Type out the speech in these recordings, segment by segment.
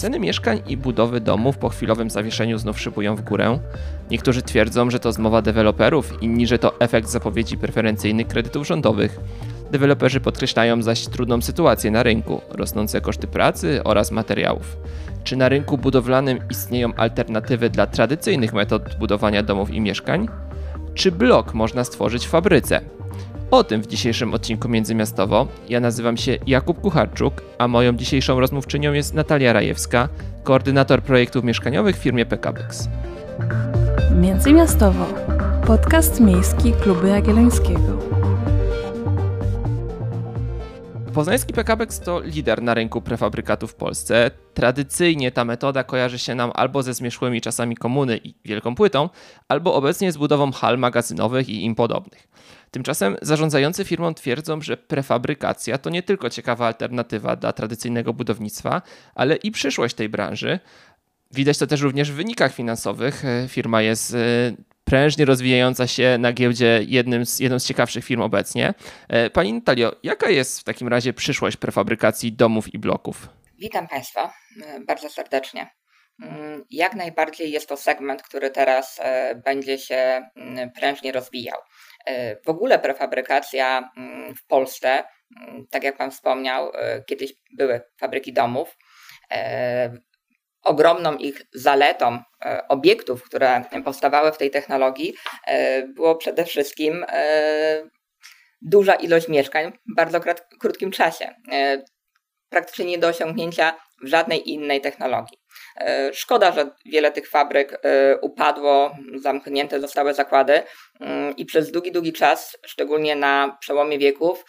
Ceny mieszkań i budowy domów po chwilowym zawieszeniu znów szybują w górę. Niektórzy twierdzą, że to zmowa deweloperów, inni, że to efekt zapowiedzi preferencyjnych kredytów rządowych. Deweloperzy podkreślają zaś trudną sytuację na rynku, rosnące koszty pracy oraz materiałów. Czy na rynku budowlanym istnieją alternatywy dla tradycyjnych metod budowania domów i mieszkań? Czy blok można stworzyć w fabryce? O tym w dzisiejszym odcinku Międzymiastowo. Ja nazywam się Jakub Kucharczuk, a moją dzisiejszą rozmówczynią jest Natalia Rajewska, koordynator projektów mieszkaniowych w firmie PKBX. Międzymiastowo. Podcast miejski Klubu Jagiellońskiego. Poznański PKBX to lider na rynku prefabrykatów w Polsce. Tradycyjnie ta metoda kojarzy się nam albo ze zmierzchłymi czasami komuny i wielką płytą, albo obecnie z budową hal magazynowych i im podobnych. Tymczasem zarządzający firmą twierdzą, że prefabrykacja to nie tylko ciekawa alternatywa dla tradycyjnego budownictwa, ale i przyszłość tej branży. Widać to też również w wynikach finansowych. Firma jest e, prężnie rozwijająca się na giełdzie jednym z, jedną z ciekawszych firm obecnie. E, pani Natalio, jaka jest w takim razie przyszłość prefabrykacji domów i bloków? Witam Państwa e, bardzo serdecznie. Mm, jak najbardziej jest to segment, który teraz będzie się mm, prężnie rozwijał. W ogóle prefabrykacja mm, w Polsce, tak jak Pan wspomniał, kiedyś były fabryki domów ogromną ich zaletą e, obiektów, które powstawały w tej technologii, e, było przede wszystkim e, duża ilość mieszkań w bardzo krótkim czasie. Praktycznie nie do osiągnięcia w żadnej innej technologii. Szkoda, że wiele tych fabryk upadło, zamknięte zostały zakłady mm, i przez długi, długi czas, szczególnie na przełomie wieków,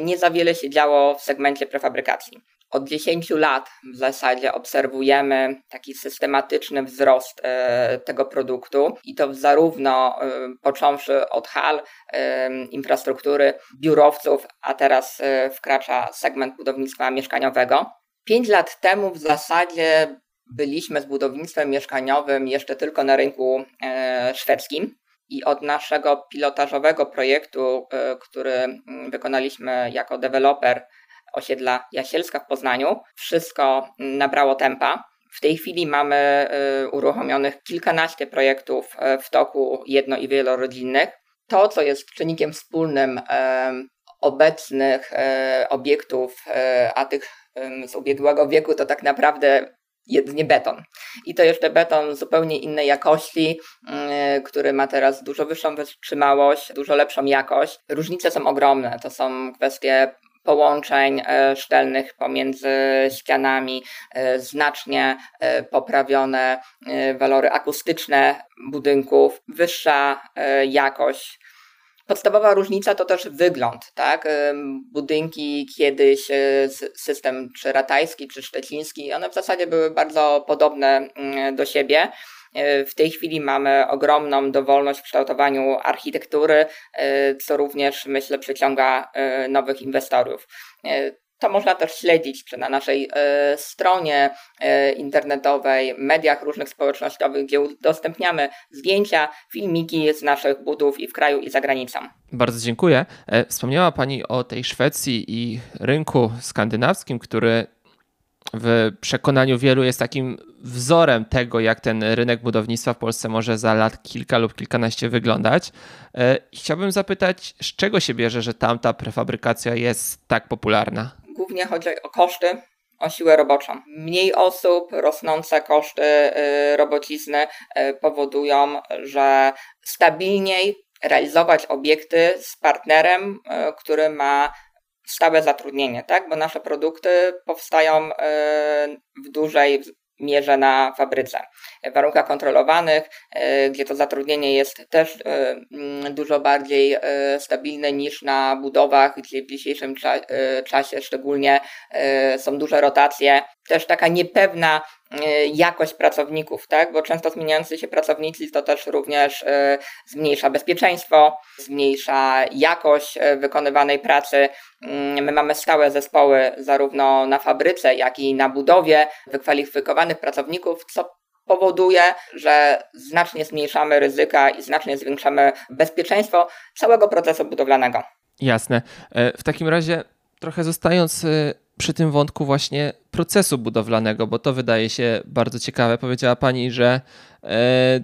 nie za wiele się działo w segmencie prefabrykacji. Od 10 lat w zasadzie obserwujemy taki systematyczny wzrost e, tego produktu i to zarówno e, począwszy od hal, e, infrastruktury, biurowców, a teraz wkracza segment budownictwa mieszkaniowego. 5 lat temu w zasadzie byliśmy z budownictwem mieszkaniowym jeszcze tylko na rynku szwedzkim. I od naszego pilotażowego projektu, który wykonaliśmy jako deweloper osiedla Jasielska w Poznaniu. Wszystko nabrało tempa. W tej chwili mamy y, uruchomionych kilkanaście projektów w toku jedno- i wielorodzinnych. To, co jest czynnikiem wspólnym obecnych obiektów, a tych z ubiegłego wieku, to tak naprawdę jedynie beton. I to jeszcze beton zupełnie innej jakości, który ma teraz dużo wyższą wytrzymałość, dużo lepszą jakość. Różnice są ogromne. To są kwestie połączeń e, szczelnych pomiędzy ścianami, e, znacznie e, poprawione walory akustyczne budynków, wyższa jakość. Podstawowa różnica to też wygląd, tak? Budynki kiedyś, system czy ratajski, czy szczeciński, one w zasadzie były bardzo podobne mm, do siebie. E, w tej chwili mamy ogromną dowolność w kształtowaniu architektury, e, co również myślę przyciąga nowych inwestorów. To można też śledzić czy na naszej stronie internetowej, mediach różnych społecznościowych, gdzie udostępniamy zdjęcia, filmiki z naszych budów i w kraju, i za granicą. Bardzo dziękuję. Wspomniała Pani o tej Szwecji i rynku skandynawskim, który w przekonaniu wielu jest takim wzorem tego, jak ten rynek budownictwa w Polsce może za lat kilka lub kilkanaście wyglądać. E, chciałbym zapytać, z czego się bierze, że tamta prefabrykacja jest tak popularna? Głównie chodzi o koszty, o siłę roboczą. Mniej osób, rosnące koszty y, robocizny y, powodują, że stabilniej realizować obiekty z partnerem, y, który ma stałe zatrudnienie, tak? Bo nasze produkty powstają w dużej mierze na fabryce. W warunkach kontrolowanych, e, gdzie to zatrudnienie jest też e, mm, dużo bardziej stabilne niż na budowach, gdzie w dzisiejszym czasie szczególnie są duże rotacje, też taka niepewna e, jakość pracowników, tak? bo często zmieniający się pracownicy to też również e, zmniejsza bezpieczeństwo, zmniejsza jakość e, wykonywanej pracy. Mm, my mamy stałe zespoły zarówno na fabryce, jak i na budowie wykwalifikowanych pracowników, co powoduje, że znacznie zmniejszamy ryzyka i znacznie zwiększamy bezpieczeństwo całego procesu budowlanego. Jasne. W takim razie, trochę zostając przy tym wątku właśnie procesu budowlanego, bo to wydaje się bardzo ciekawe. Powiedziała Pani, że e,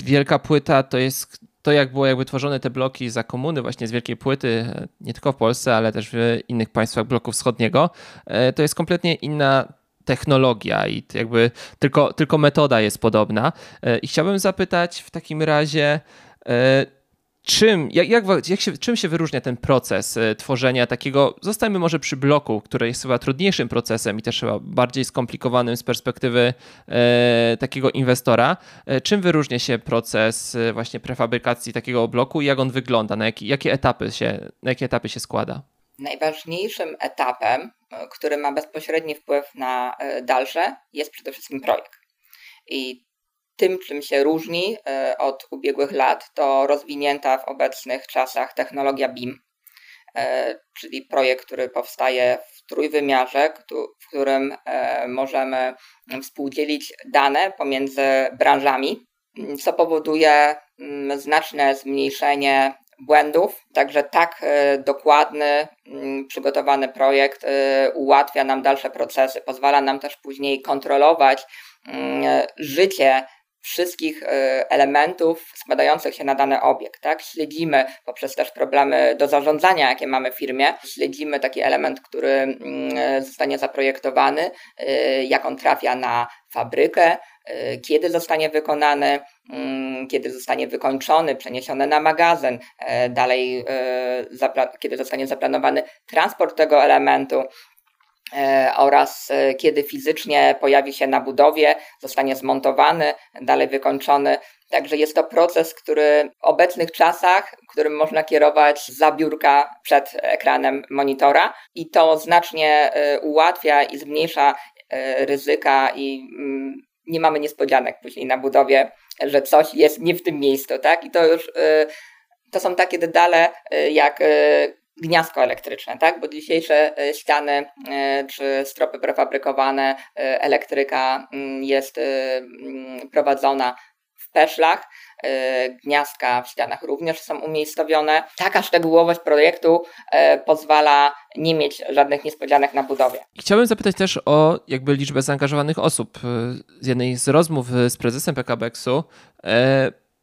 wielka płyta to jest to, jak było jakby tworzone te bloki za komuny właśnie z wielkiej płyty, nie tylko w Polsce, ale też w innych państwach bloku wschodniego, e, to jest kompletnie inna technologia i jakby tylko, tylko metoda jest podobna. E, I chciałbym zapytać w takim razie, czym, jak, jak, jak się, czym się wyróżnia ten proces e, tworzenia takiego, zostańmy może przy bloku, który jest chyba trudniejszym procesem i też chyba bardziej skomplikowanym z perspektywy e, takiego inwestora. E, czym wyróżnia się proces e, właśnie prefabrykacji takiego bloku i jak on wygląda, na jaki, jakie, etapy się, na jakie etapy się składa? Najważniejszym etapem, który ma bezpośredni wpływ na dalsze, jest przede wszystkim projekt. I tym, czym się różni e, od ubiegłych lat, to rozwinięta w obecnych czasach technologia BIM, e, czyli projekt, który powstaje w trójwymiarze, w którym e, możemy współdzielić dane pomiędzy branżami, co powoduje mm, znaczne zmniejszenie błędów. Także tak dokładny, mm, przygotowany projekt ułatwia nam dalsze procesy, pozwala nam też później kontrolować mm, życie wszystkich e, elementów składających się na dany obiekt. Tak? Śledzimy poprzez też problemy do zarządzania, jakie mamy w firmie, śledzimy taki element, który mm, e, zostanie zaprojektowany, e, jak on trafia na fabrykę, kiedy zostanie wykonany, mm, kiedy zostanie wykończony, przeniesiony na magazyn, dalej kiedy zostanie zaplanowany transport tego elementu, E, oraz e, kiedy fizycznie pojawi się na budowie, zostanie zmontowany, dalej wykończony. Także jest to proces, który w obecnych czasach, którym można kierować za biurka przed ekranem monitora i to znacznie e, ułatwia i zmniejsza ryzyka i mm, nie mamy niespodzianek później na budowie, że coś jest nie w tym miejscu, tak? I to już to są takie detale jak gniazdko elektryczne, tak? Bo dzisiejsze e, ściany e, czy stropy prefabrykowane, e, elektryka mm, jest mm, prowadzona w peszlach, gniazdka w ścianach również są umiejscowione. Taka szczegółowość projektu pozwala nie mieć żadnych niespodzianek na budowie. Chciałbym zapytać też o jakby liczbę zaangażowanych osób. Z jednej z rozmów z prezesem PKBX-u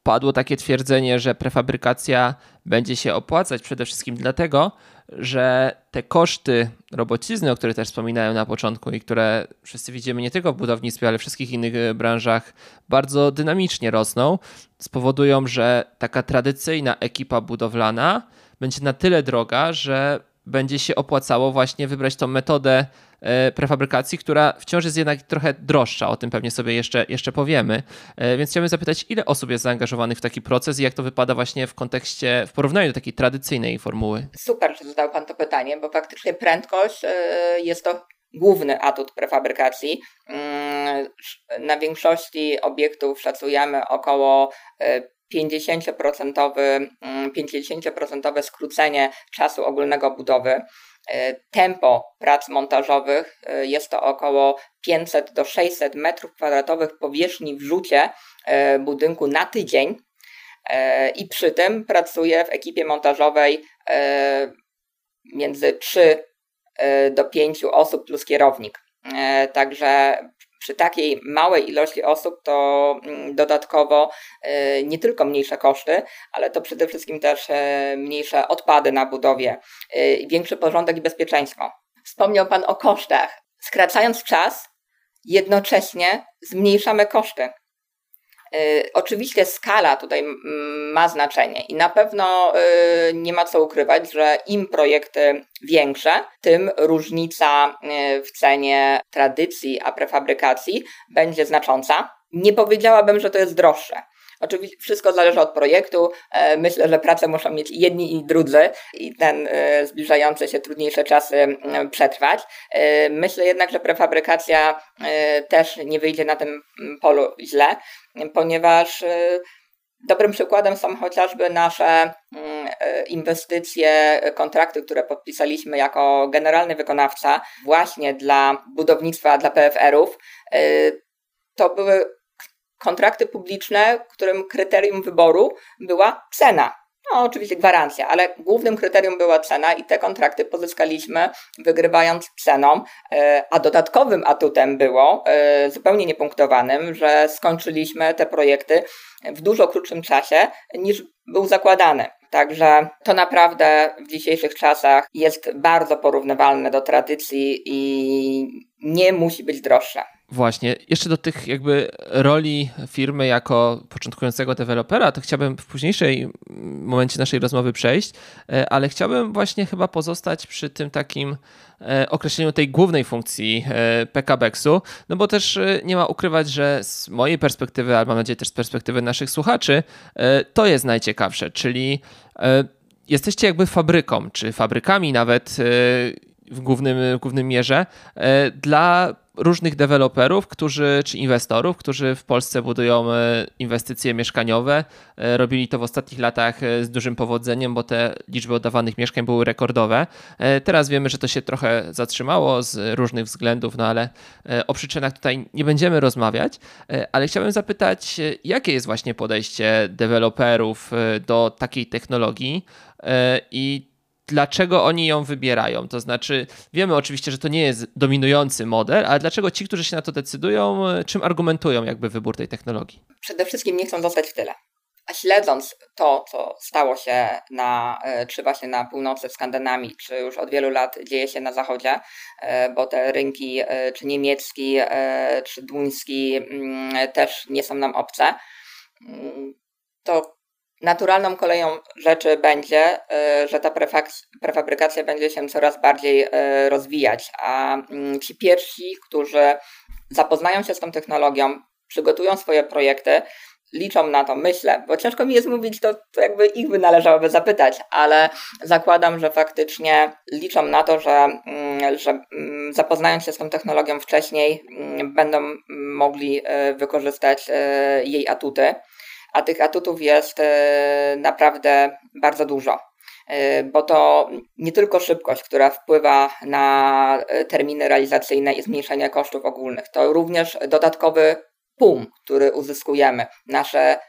padło takie twierdzenie, że prefabrykacja będzie się opłacać przede wszystkim dlatego, że te koszty robocizny, o których też wspominałem na początku i które wszyscy widzimy nie tylko w budownictwie, ale w wszystkich innych e, branżach, bardzo dynamicznie rosną, spowodują, że taka tradycyjna ekipa budowlana będzie na tyle droga, że będzie się opłacało właśnie wybrać tą metodę e, prefabrykacji, która wciąż jest jednak trochę droższa. O tym pewnie sobie jeszcze, jeszcze powiemy. E, więc chciałbym zapytać, ile osób jest zaangażowanych w taki proces i jak to wypada właśnie w kontekście, w porównaniu do takiej tradycyjnej formuły? Super, że zadał Pan to pytanie, bo faktycznie prędkość e, jest to główny atut prefabrykacji. Mm, na większości obiektów szacujemy około 50%, 50% mm, skrócenie czasu ogólnego budowy. E, tempo prac montażowych e, jest to około 500 do 600 m2 powierzchni w rzucie e, budynku na tydzień i przy tym pracuje w ekipie montażowej między 3 do 5 osób plus kierownik. Także przy takiej małej ilości osób to mm, dodatkowo e, nie tylko mniejsze koszty, ale to przede wszystkim też e, mniejsze odpady na budowie, e, większy porządek i bezpieczeństwo. Wspomniał Pan o kosztach. Skracając czas, jednocześnie zmniejszamy koszty. Y, oczywiście skala tutaj ma znaczenie i na pewno y, nie ma co ukrywać, że im projekty większe, tym różnica y, w cenie tradycji a prefabrykacji będzie znacząca. Nie powiedziałabym, że to jest droższe. Oczywiście wszystko zależy od projektu. E, myślę, że pracę muszą mieć jedni i drudzy i ten e, zbliżające się trudniejsze czasy przetrwać. E, myślę jednak, że prefabrykacja też nie wyjdzie na tym polu źle, ponieważ Dobrym przykładem są chociażby nasze inwestycje, kontrakty, które podpisaliśmy jako generalny wykonawca właśnie dla budownictwa, dla PFR-ów. To były kontrakty publiczne, którym kryterium wyboru była cena. no oczywiście gwarancja, ale głównym kryterium była cena i te kontrakty pozyskaliśmy wygrywając ceną, e, a dodatkowym atutem było, e, zupełnie niepunktowanym, że skończyliśmy te projekty w dużo krótszym czasie niż był zakładany. Także to naprawdę w dzisiejszych czasach jest bardzo porównywalne do tradycji i nie musi być droższe. Właśnie, jeszcze do tych jakby roli firmy jako początkującego dewelopera, to chciałbym w późniejszej momencie naszej rozmowy przejść, e, ale chciałbym właśnie chyba pozostać przy tym takim e, określeniu tej głównej funkcji e, PKBEX-u, no bo też nie ma ukrywać, że z mojej perspektywy, ale mam nadzieję też z perspektywy naszych słuchaczy, to jest najciekawsze, czyli jesteście jakby fabryką, czy fabrykami nawet w głównym, w głównym mierze dla różnych deweloperów, którzy, czy inwestorów, którzy w Polsce budują e, inwestycje mieszkaniowe. E, robili to w ostatnich latach e, z dużym powodzeniem, bo te liczby oddawanych mieszkań były rekordowe. Teraz wiemy, że to się trochę zatrzymało z różnych względów, no ale o przyczynach tutaj nie będziemy rozmawiać, ale chciałbym zapytać, jakie jest właśnie podejście deweloperów do takiej technologii i dlaczego oni ją wybierają. To znaczy, wiemy oczywiście, że to nie jest dominujący model, ale dlaczego ci, którzy się na to decydują, czym argumentują jakby wybór tej technologii? Przede wszystkim nie chcą zostać w tyle. A śledząc to, co stało się na, e, czy właśnie na północy w Skandynawii, czy już od wielu lat dzieje się na zachodzie, e, bo te rynki, e, czy niemiecki, czy duński mm, też nie są nam obce, mm, to Naturalną koleją rzeczy będzie, y, że ta prefabrykacja będzie się coraz bardziej y, rozwijać, a mm, ci pierwsi, którzy zapoznają się z tą technologią, przygotują swoje projekty, liczą na to, myślę, bo ciężko mi jest mówić, to, to jakby ich by należałoby zapytać, ale zakładam, że faktycznie liczą na to, że, mm, że mm, zapoznając się z tą technologią wcześniej, będą mogli y, wykorzystać jej atuty a tych atutów jest e, naprawdę bardzo dużo. E, bo to nie tylko szybkość, która wpływa na e, terminy realizacyjne i zmniejszenie kosztów ogólnych, to również dodatkowy PUM, który uzyskujemy. Nasze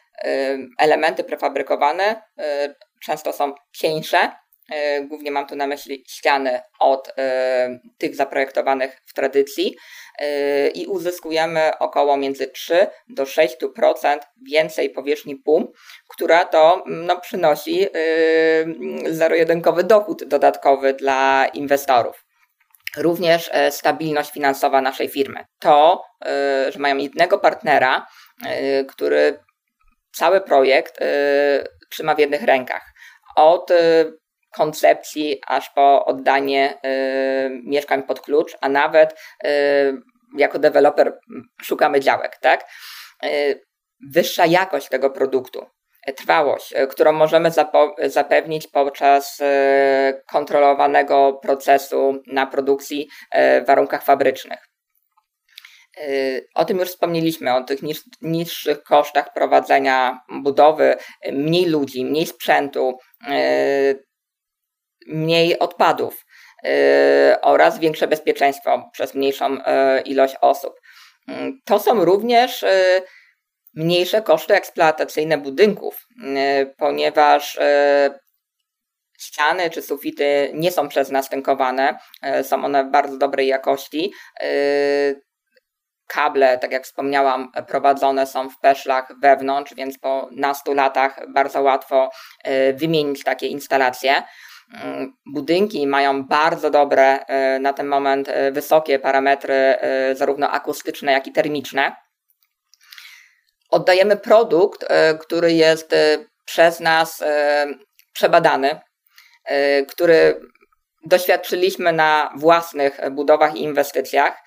elementy prefabrykowane często są cieńsze, głównie mam tu na myśli ściany od tych zaprojektowanych w tradycji, Yy, i uzyskujemy około między 3 do 6% więcej powierzchni PUM, która to no, przynosi yy, zero-jedynkowy dochód dodatkowy dla inwestorów. Również e, stabilność finansowa naszej firmy. To, e, że mają jednego partnera, e, który cały projekt trzyma w jednych rękach. Od koncepcji aż po oddanie y, mieszkań pod klucz, a nawet y, jako deweloper szukamy działek, tak? Y, wyższa jakość tego produktu, trwałość, którą możemy zapewnić podczas kontrolowanego procesu na produkcji w warunkach fabrycznych. O tym już wspomnieliśmy, o tych niższych kosztach prowadzenia budowy, mniej ludzi, mniej sprzętu, mniej odpadów yy, oraz większe bezpieczeństwo przez mniejszą yy, ilość osób. Mm, to są również yy, mniejsze koszty eksploatacyjne budynków, ponieważ ściany czy sufity nie są przez nas tynkowane, są one bardzo dobrej jakości. Kable, tak jak wspomniałam, prowadzone są w peszlach wewnątrz, więc po nastu latach bardzo łatwo wymienić takie instalacje. Mm, budynki mają bardzo dobre e, na ten moment e, wysokie parametry, e, zarówno akustyczne, jak i termiczne. Oddajemy produkt, który jest przez nas przebadany, który doświadczyliśmy na własnych budowach i inwestycjach.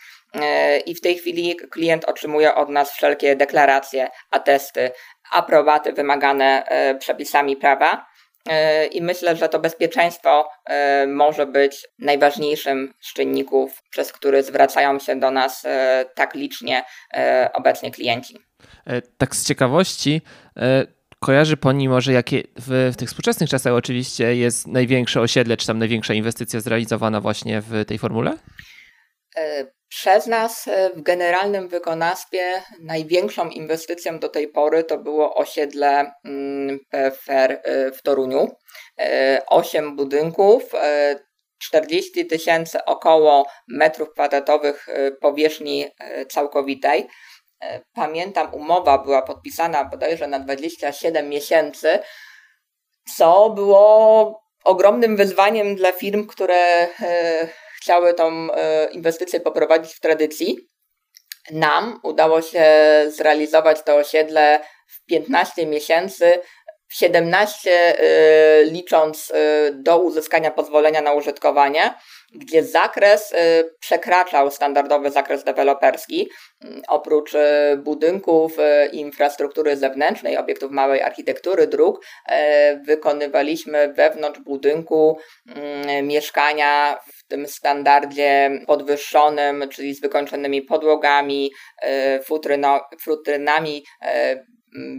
I w tej chwili klient otrzymuje od nas wszelkie deklaracje, atesty, aprobaty wymagane przepisami prawa E, I myślę, że to bezpieczeństwo e, może być najważniejszym z czynników, przez który zwracają się do nas e, tak licznie obecnie klienci. Tak z ciekawości, kojarzy Pani może, jakie w, w tych współczesnych czasach oczywiście jest największe osiedle, czy tam największa inwestycja zrealizowana właśnie w tej formule? Przez nas w generalnym wykonawstwie największą inwestycją do tej pory to było osiedle mm, PFR w Toruniu. Osiem budynków, 40 tysięcy około metrów kwadratowych powierzchni całkowitej. Pamiętam, umowa była podpisana bodajże na 27 miesięcy, co było ogromnym wyzwaniem dla firm, które e, chciały tą e, inwestycję poprowadzić w tradycji. Nam udało się zrealizować to osiedle w 15 miesięcy, 17 e, licząc do uzyskania pozwolenia na użytkowanie gdzie zakres y, przekraczał standardowy zakres deweloperski. Mm, oprócz y, budynków, y, infrastruktury zewnętrznej, obiektów małej architektury, dróg, wykonywaliśmy wewnątrz budynku mm, mieszkania w tym standardzie podwyższonym, czyli z wykończonymi podłogami, futryno, futrynami,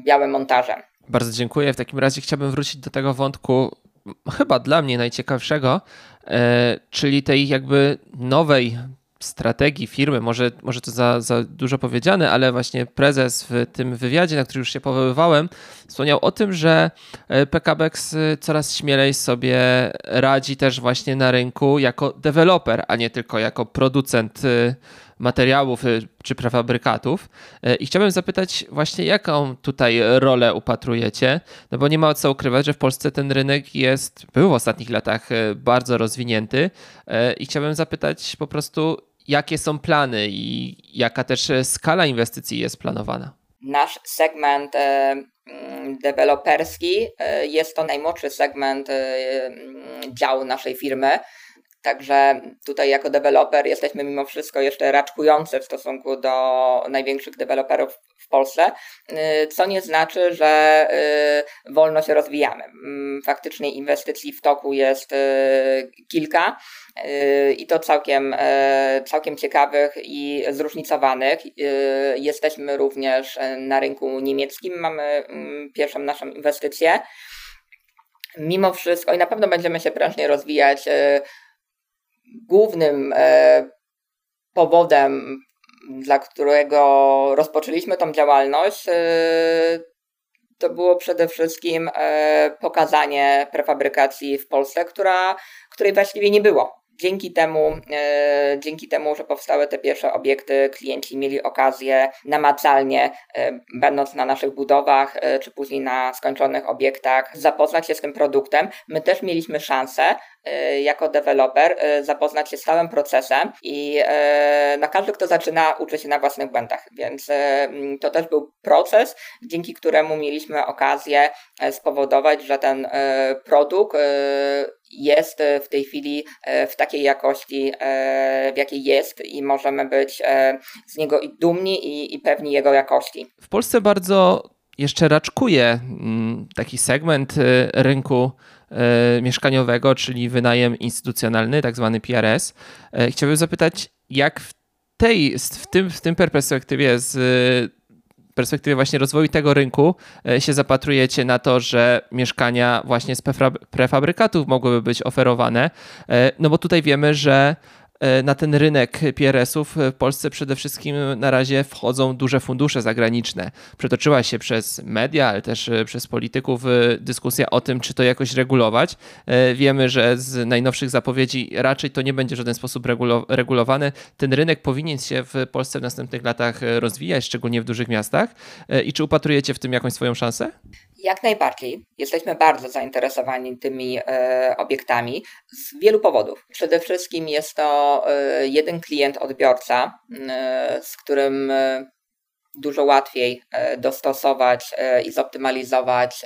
białym montażem. Bardzo dziękuję. W takim razie chciałbym wrócić do tego wątku, chyba dla mnie najciekawszego, E, czyli tej jakby nowej strategii firmy, może, może to za, za dużo powiedziane, ale właśnie prezes w tym wywiadzie, na który już się powoływałem, wspomniał o tym, że e, PKBX e, coraz śmielej sobie radzi też właśnie na rynku jako deweloper, a nie tylko jako producent materiałów y, czy prefabrykatów. Y, I chciałbym zapytać właśnie, jaką tutaj rolę upatrujecie, no bo nie ma co ukrywać, że w Polsce ten rynek jest, był w ostatnich latach y, bardzo rozwinięty i chciałbym zapytać po prostu, jakie są plany i jaka też skala inwestycji jest planowana? Nasz segment mm, deweloperski jest to najmłodszy segment działu naszej firmy. Także tutaj jako deweloper jesteśmy mimo wszystko jeszcze raczkujący w stosunku do największych deweloperów w Polsce, y, co nie znaczy, że y, wolno się rozwijamy. Mm, faktycznie inwestycji w toku jest y, kilka i to całkiem, całkiem ciekawych i zróżnicowanych. Jesteśmy również na rynku niemieckim, mamy mm, pierwszą naszą inwestycję. Mimo wszystko i na pewno będziemy się prężnie rozwijać głównym e, powodem, dla którego rozpoczęliśmy tą działalność, e, to było przede wszystkim e, pokazanie prefabrykacji w Polsce, która, której właściwie nie było. Dzięki temu, e, dzięki temu, że powstały te pierwsze obiekty, klienci mieli okazję namacalnie, e, będąc na naszych budowach, e, czy później na skończonych obiektach, zapoznać się z tym produktem. My też mieliśmy szansę jako deweloper zapoznać się z całym procesem i na każdy, kto zaczyna, uczy się na własnych błędach, więc to też był proces, dzięki któremu mieliśmy okazję spowodować, że ten produkt jest w tej chwili w takiej jakości, e, w jakiej jest i możemy być e, z niego i dumni i, i pewni jego jakości. W Polsce bardzo jeszcze raczkuje mm, taki segment e, rynku mieszkaniowego, czyli wynajem instytucjonalny, tak zwany PRS. Chciałbym zapytać, jak w tej, w tym, w tym perspektywie z perspektywie właśnie rozwoju tego rynku e, się zapatrujecie na to, że mieszkania właśnie z prefabrykatów mogłyby być oferowane? E, no bo tutaj wiemy, że na ten rynek PRS-ów w Polsce przede wszystkim na razie wchodzą duże fundusze zagraniczne. Przetoczyła się przez media, ale też e, przez polityków e, dyskusja o tym, czy to jakoś regulować. Wiemy, że z najnowszych zapowiedzi raczej to nie będzie w żaden sposób regulowane. Ten rynek powinien się w Polsce w następnych latach rozwijać, szczególnie w dużych miastach. I czy upatrujecie w tym jakąś swoją szansę? Jak najbardziej. Jesteśmy bardzo zainteresowani tymi e, obiektami z wielu powodów. Przede wszystkim jest to e, jeden klient odbiorca, e, z którym e, dużo łatwiej e, dostosować e, i zoptymalizować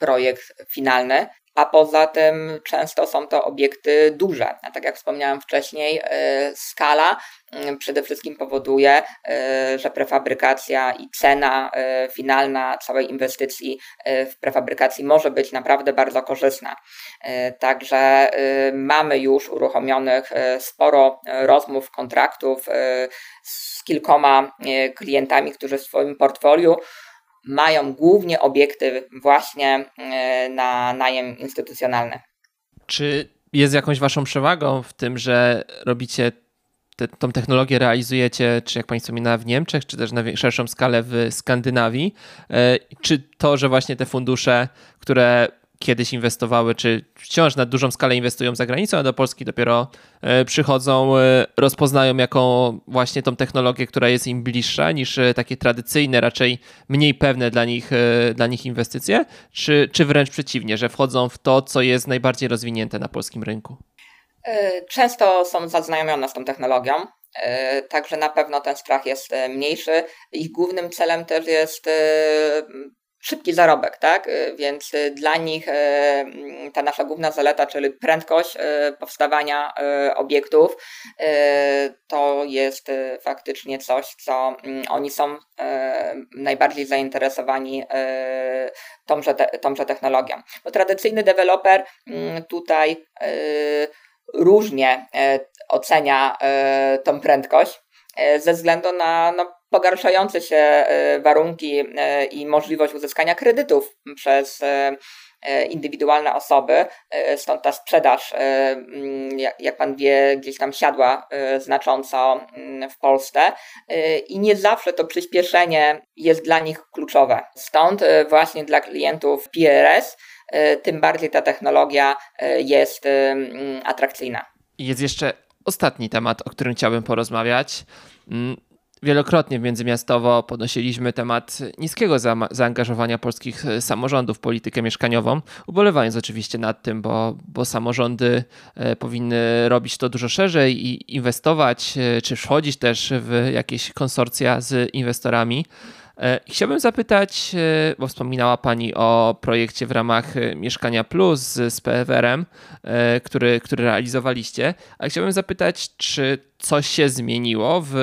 projekt finalny a poza tym często są to obiekty duże. A tak jak wspomniałem wcześniej, e, skala mm, przede wszystkim powoduje, e, że prefabrykacja i cena finalna całej inwestycji w prefabrykacji może być naprawdę bardzo korzystna. Także mamy już uruchomionych sporo rozmów, kontraktów z kilkoma klientami, którzy w swoim portfolio mają głównie obiekty właśnie e, na najem instytucjonalny. Czy jest jakąś waszą przewagą w tym, że robicie te, tą technologię realizujecie, czy jak Pani wspominała, w Niemczech, czy też na szerszą skalę w Skandynawii? E, czy to, że właśnie te fundusze, które kiedyś inwestowały, czy wciąż na dużą skalę inwestują za granicą, a do Polski dopiero e, przychodzą, e, rozpoznają jako właśnie tą technologię, która jest im bliższa niż takie tradycyjne, raczej mniej pewne dla nich, dla nich inwestycje, czy, czy wręcz przeciwnie, że wchodzą w to, co jest najbardziej rozwinięte na polskim rynku? E, często są zaznajomione z tą technologią, e, także na pewno ten strach jest e, mniejszy. Ich głównym celem też jest szybki zarobek, tak? Więc dla nich ta nasza główna zaleta, czyli prędkość powstawania obiektów, to jest faktycznie coś, co mm, oni są najbardziej zainteresowani tąże, tąże technologią. Bo tradycyjny deweloper mm, tutaj różnie ocenia tą prędkość ze względu na no, pogarszające się warunki i możliwość uzyskania kredytów przez indywidualne osoby, stąd ta sprzedaż, jak pan wie, gdzieś tam siadła znacząco w Polsce i nie zawsze to przyspieszenie jest dla nich kluczowe. Stąd właśnie dla klientów PRS E, tym bardziej ta technologia e, jest e, mm, atrakcyjna. Jest jeszcze ostatni temat, o którym chciałbym porozmawiać. Wielokrotnie międzymiastowo podnosiliśmy temat niskiego za zaangażowania polskich samorządów w politykę mieszkaniową, ubolewając oczywiście nad tym, bo, bo samorządy powinny robić to dużo szerzej i inwestować, czy wchodzić też w jakieś konsorcja z inwestorami. E, chciałbym zapytać, e, bo wspominała Pani o projekcie w ramach e, Mieszkania Plus z PFR-em, który, który realizowaliście, ale chciałbym zapytać, czy coś się zmieniło w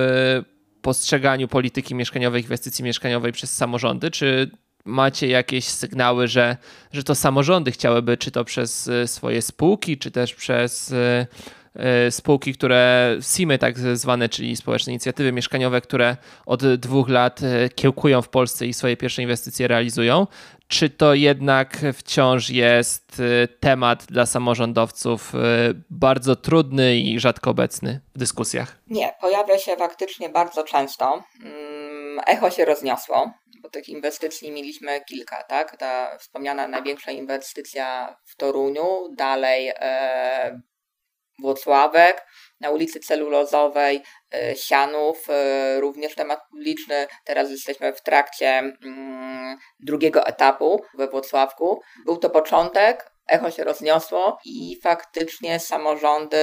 postrzeganiu polityki mieszkaniowej, inwestycji mieszkaniowej przez samorządy, czy macie jakieś sygnały, że, że to samorządy chciałyby, czy to przez swoje spółki, czy też przez E, spółki, które SIMy tak zwane, czyli społeczne inicjatywy mieszkaniowe, które od dwóch lat e, kiełkują w Polsce i swoje pierwsze inwestycje realizują. Czy to jednak wciąż jest e, temat dla samorządowców bardzo trudny i rzadko obecny w dyskusjach? Nie, pojawia się faktycznie bardzo często. Mm, echo się rozniosło bo tych inwestycji mieliśmy kilka, tak? Ta wspomniana największa inwestycja w Toruniu, dalej e, Włocławek, na ulicy Celulozowej, e, Sianów, e, również temat publiczny. Teraz jesteśmy w trakcie mm, drugiego etapu we Włocławku. Był to początek, echo się rozniosło i faktycznie samorządy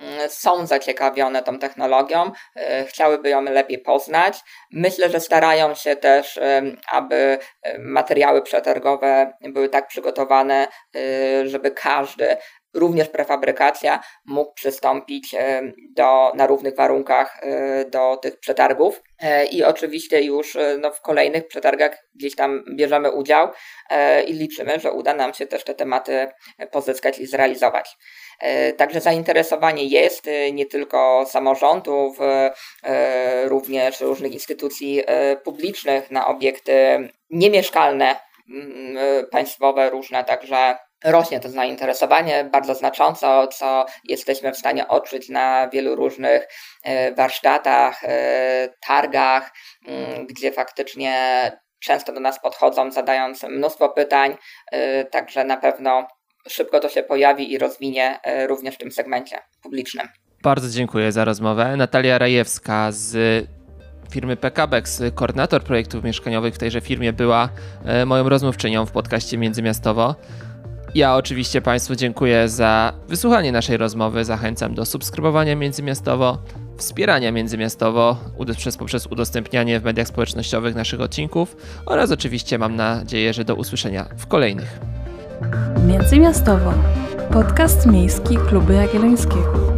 mm, są zaciekawione tą technologią, e, chciałyby ją lepiej poznać. Myślę, że starają się też, aby materiały przetargowe były tak przygotowane, żeby każdy również prefabrykacja mógł przystąpić e, do, na równych warunkach e, do tych przetargów. E, I oczywiście już no, w kolejnych przetargach gdzieś tam bierzemy udział i liczymy, że uda nam się też te tematy pozyskać i zrealizować. Także zainteresowanie jest nie tylko samorządów, również różnych instytucji publicznych na obiekty niemieszkalne, państwowe różne, także rośnie to zainteresowanie bardzo znacząco, co jesteśmy w stanie odczuć na wielu różnych e, warsztatach, e, targach, mm, gdzie faktycznie często do nas podchodzą, zadając mnóstwo pytań, e, także na pewno szybko to się pojawi i rozwinie również w tym segmencie publicznym. Bardzo dziękuję za rozmowę. Natalia Rajewska z firmy PKBEX, koordynator projektów mieszkaniowych w tejże firmie, była moją rozmówczynią w podcaście Międzymiastowo. Ja oczywiście Państwu dziękuję za wysłuchanie naszej rozmowy. Zachęcam do subskrybowania Międzymiastowo, wspierania Międzymiastowo przez, poprzez udostępnianie w mediach społecznościowych naszych odcinków oraz oczywiście mam nadzieję, że do usłyszenia w kolejnych. Międzymiastowo. Podcast miejski Kluby Jagiellońskiego.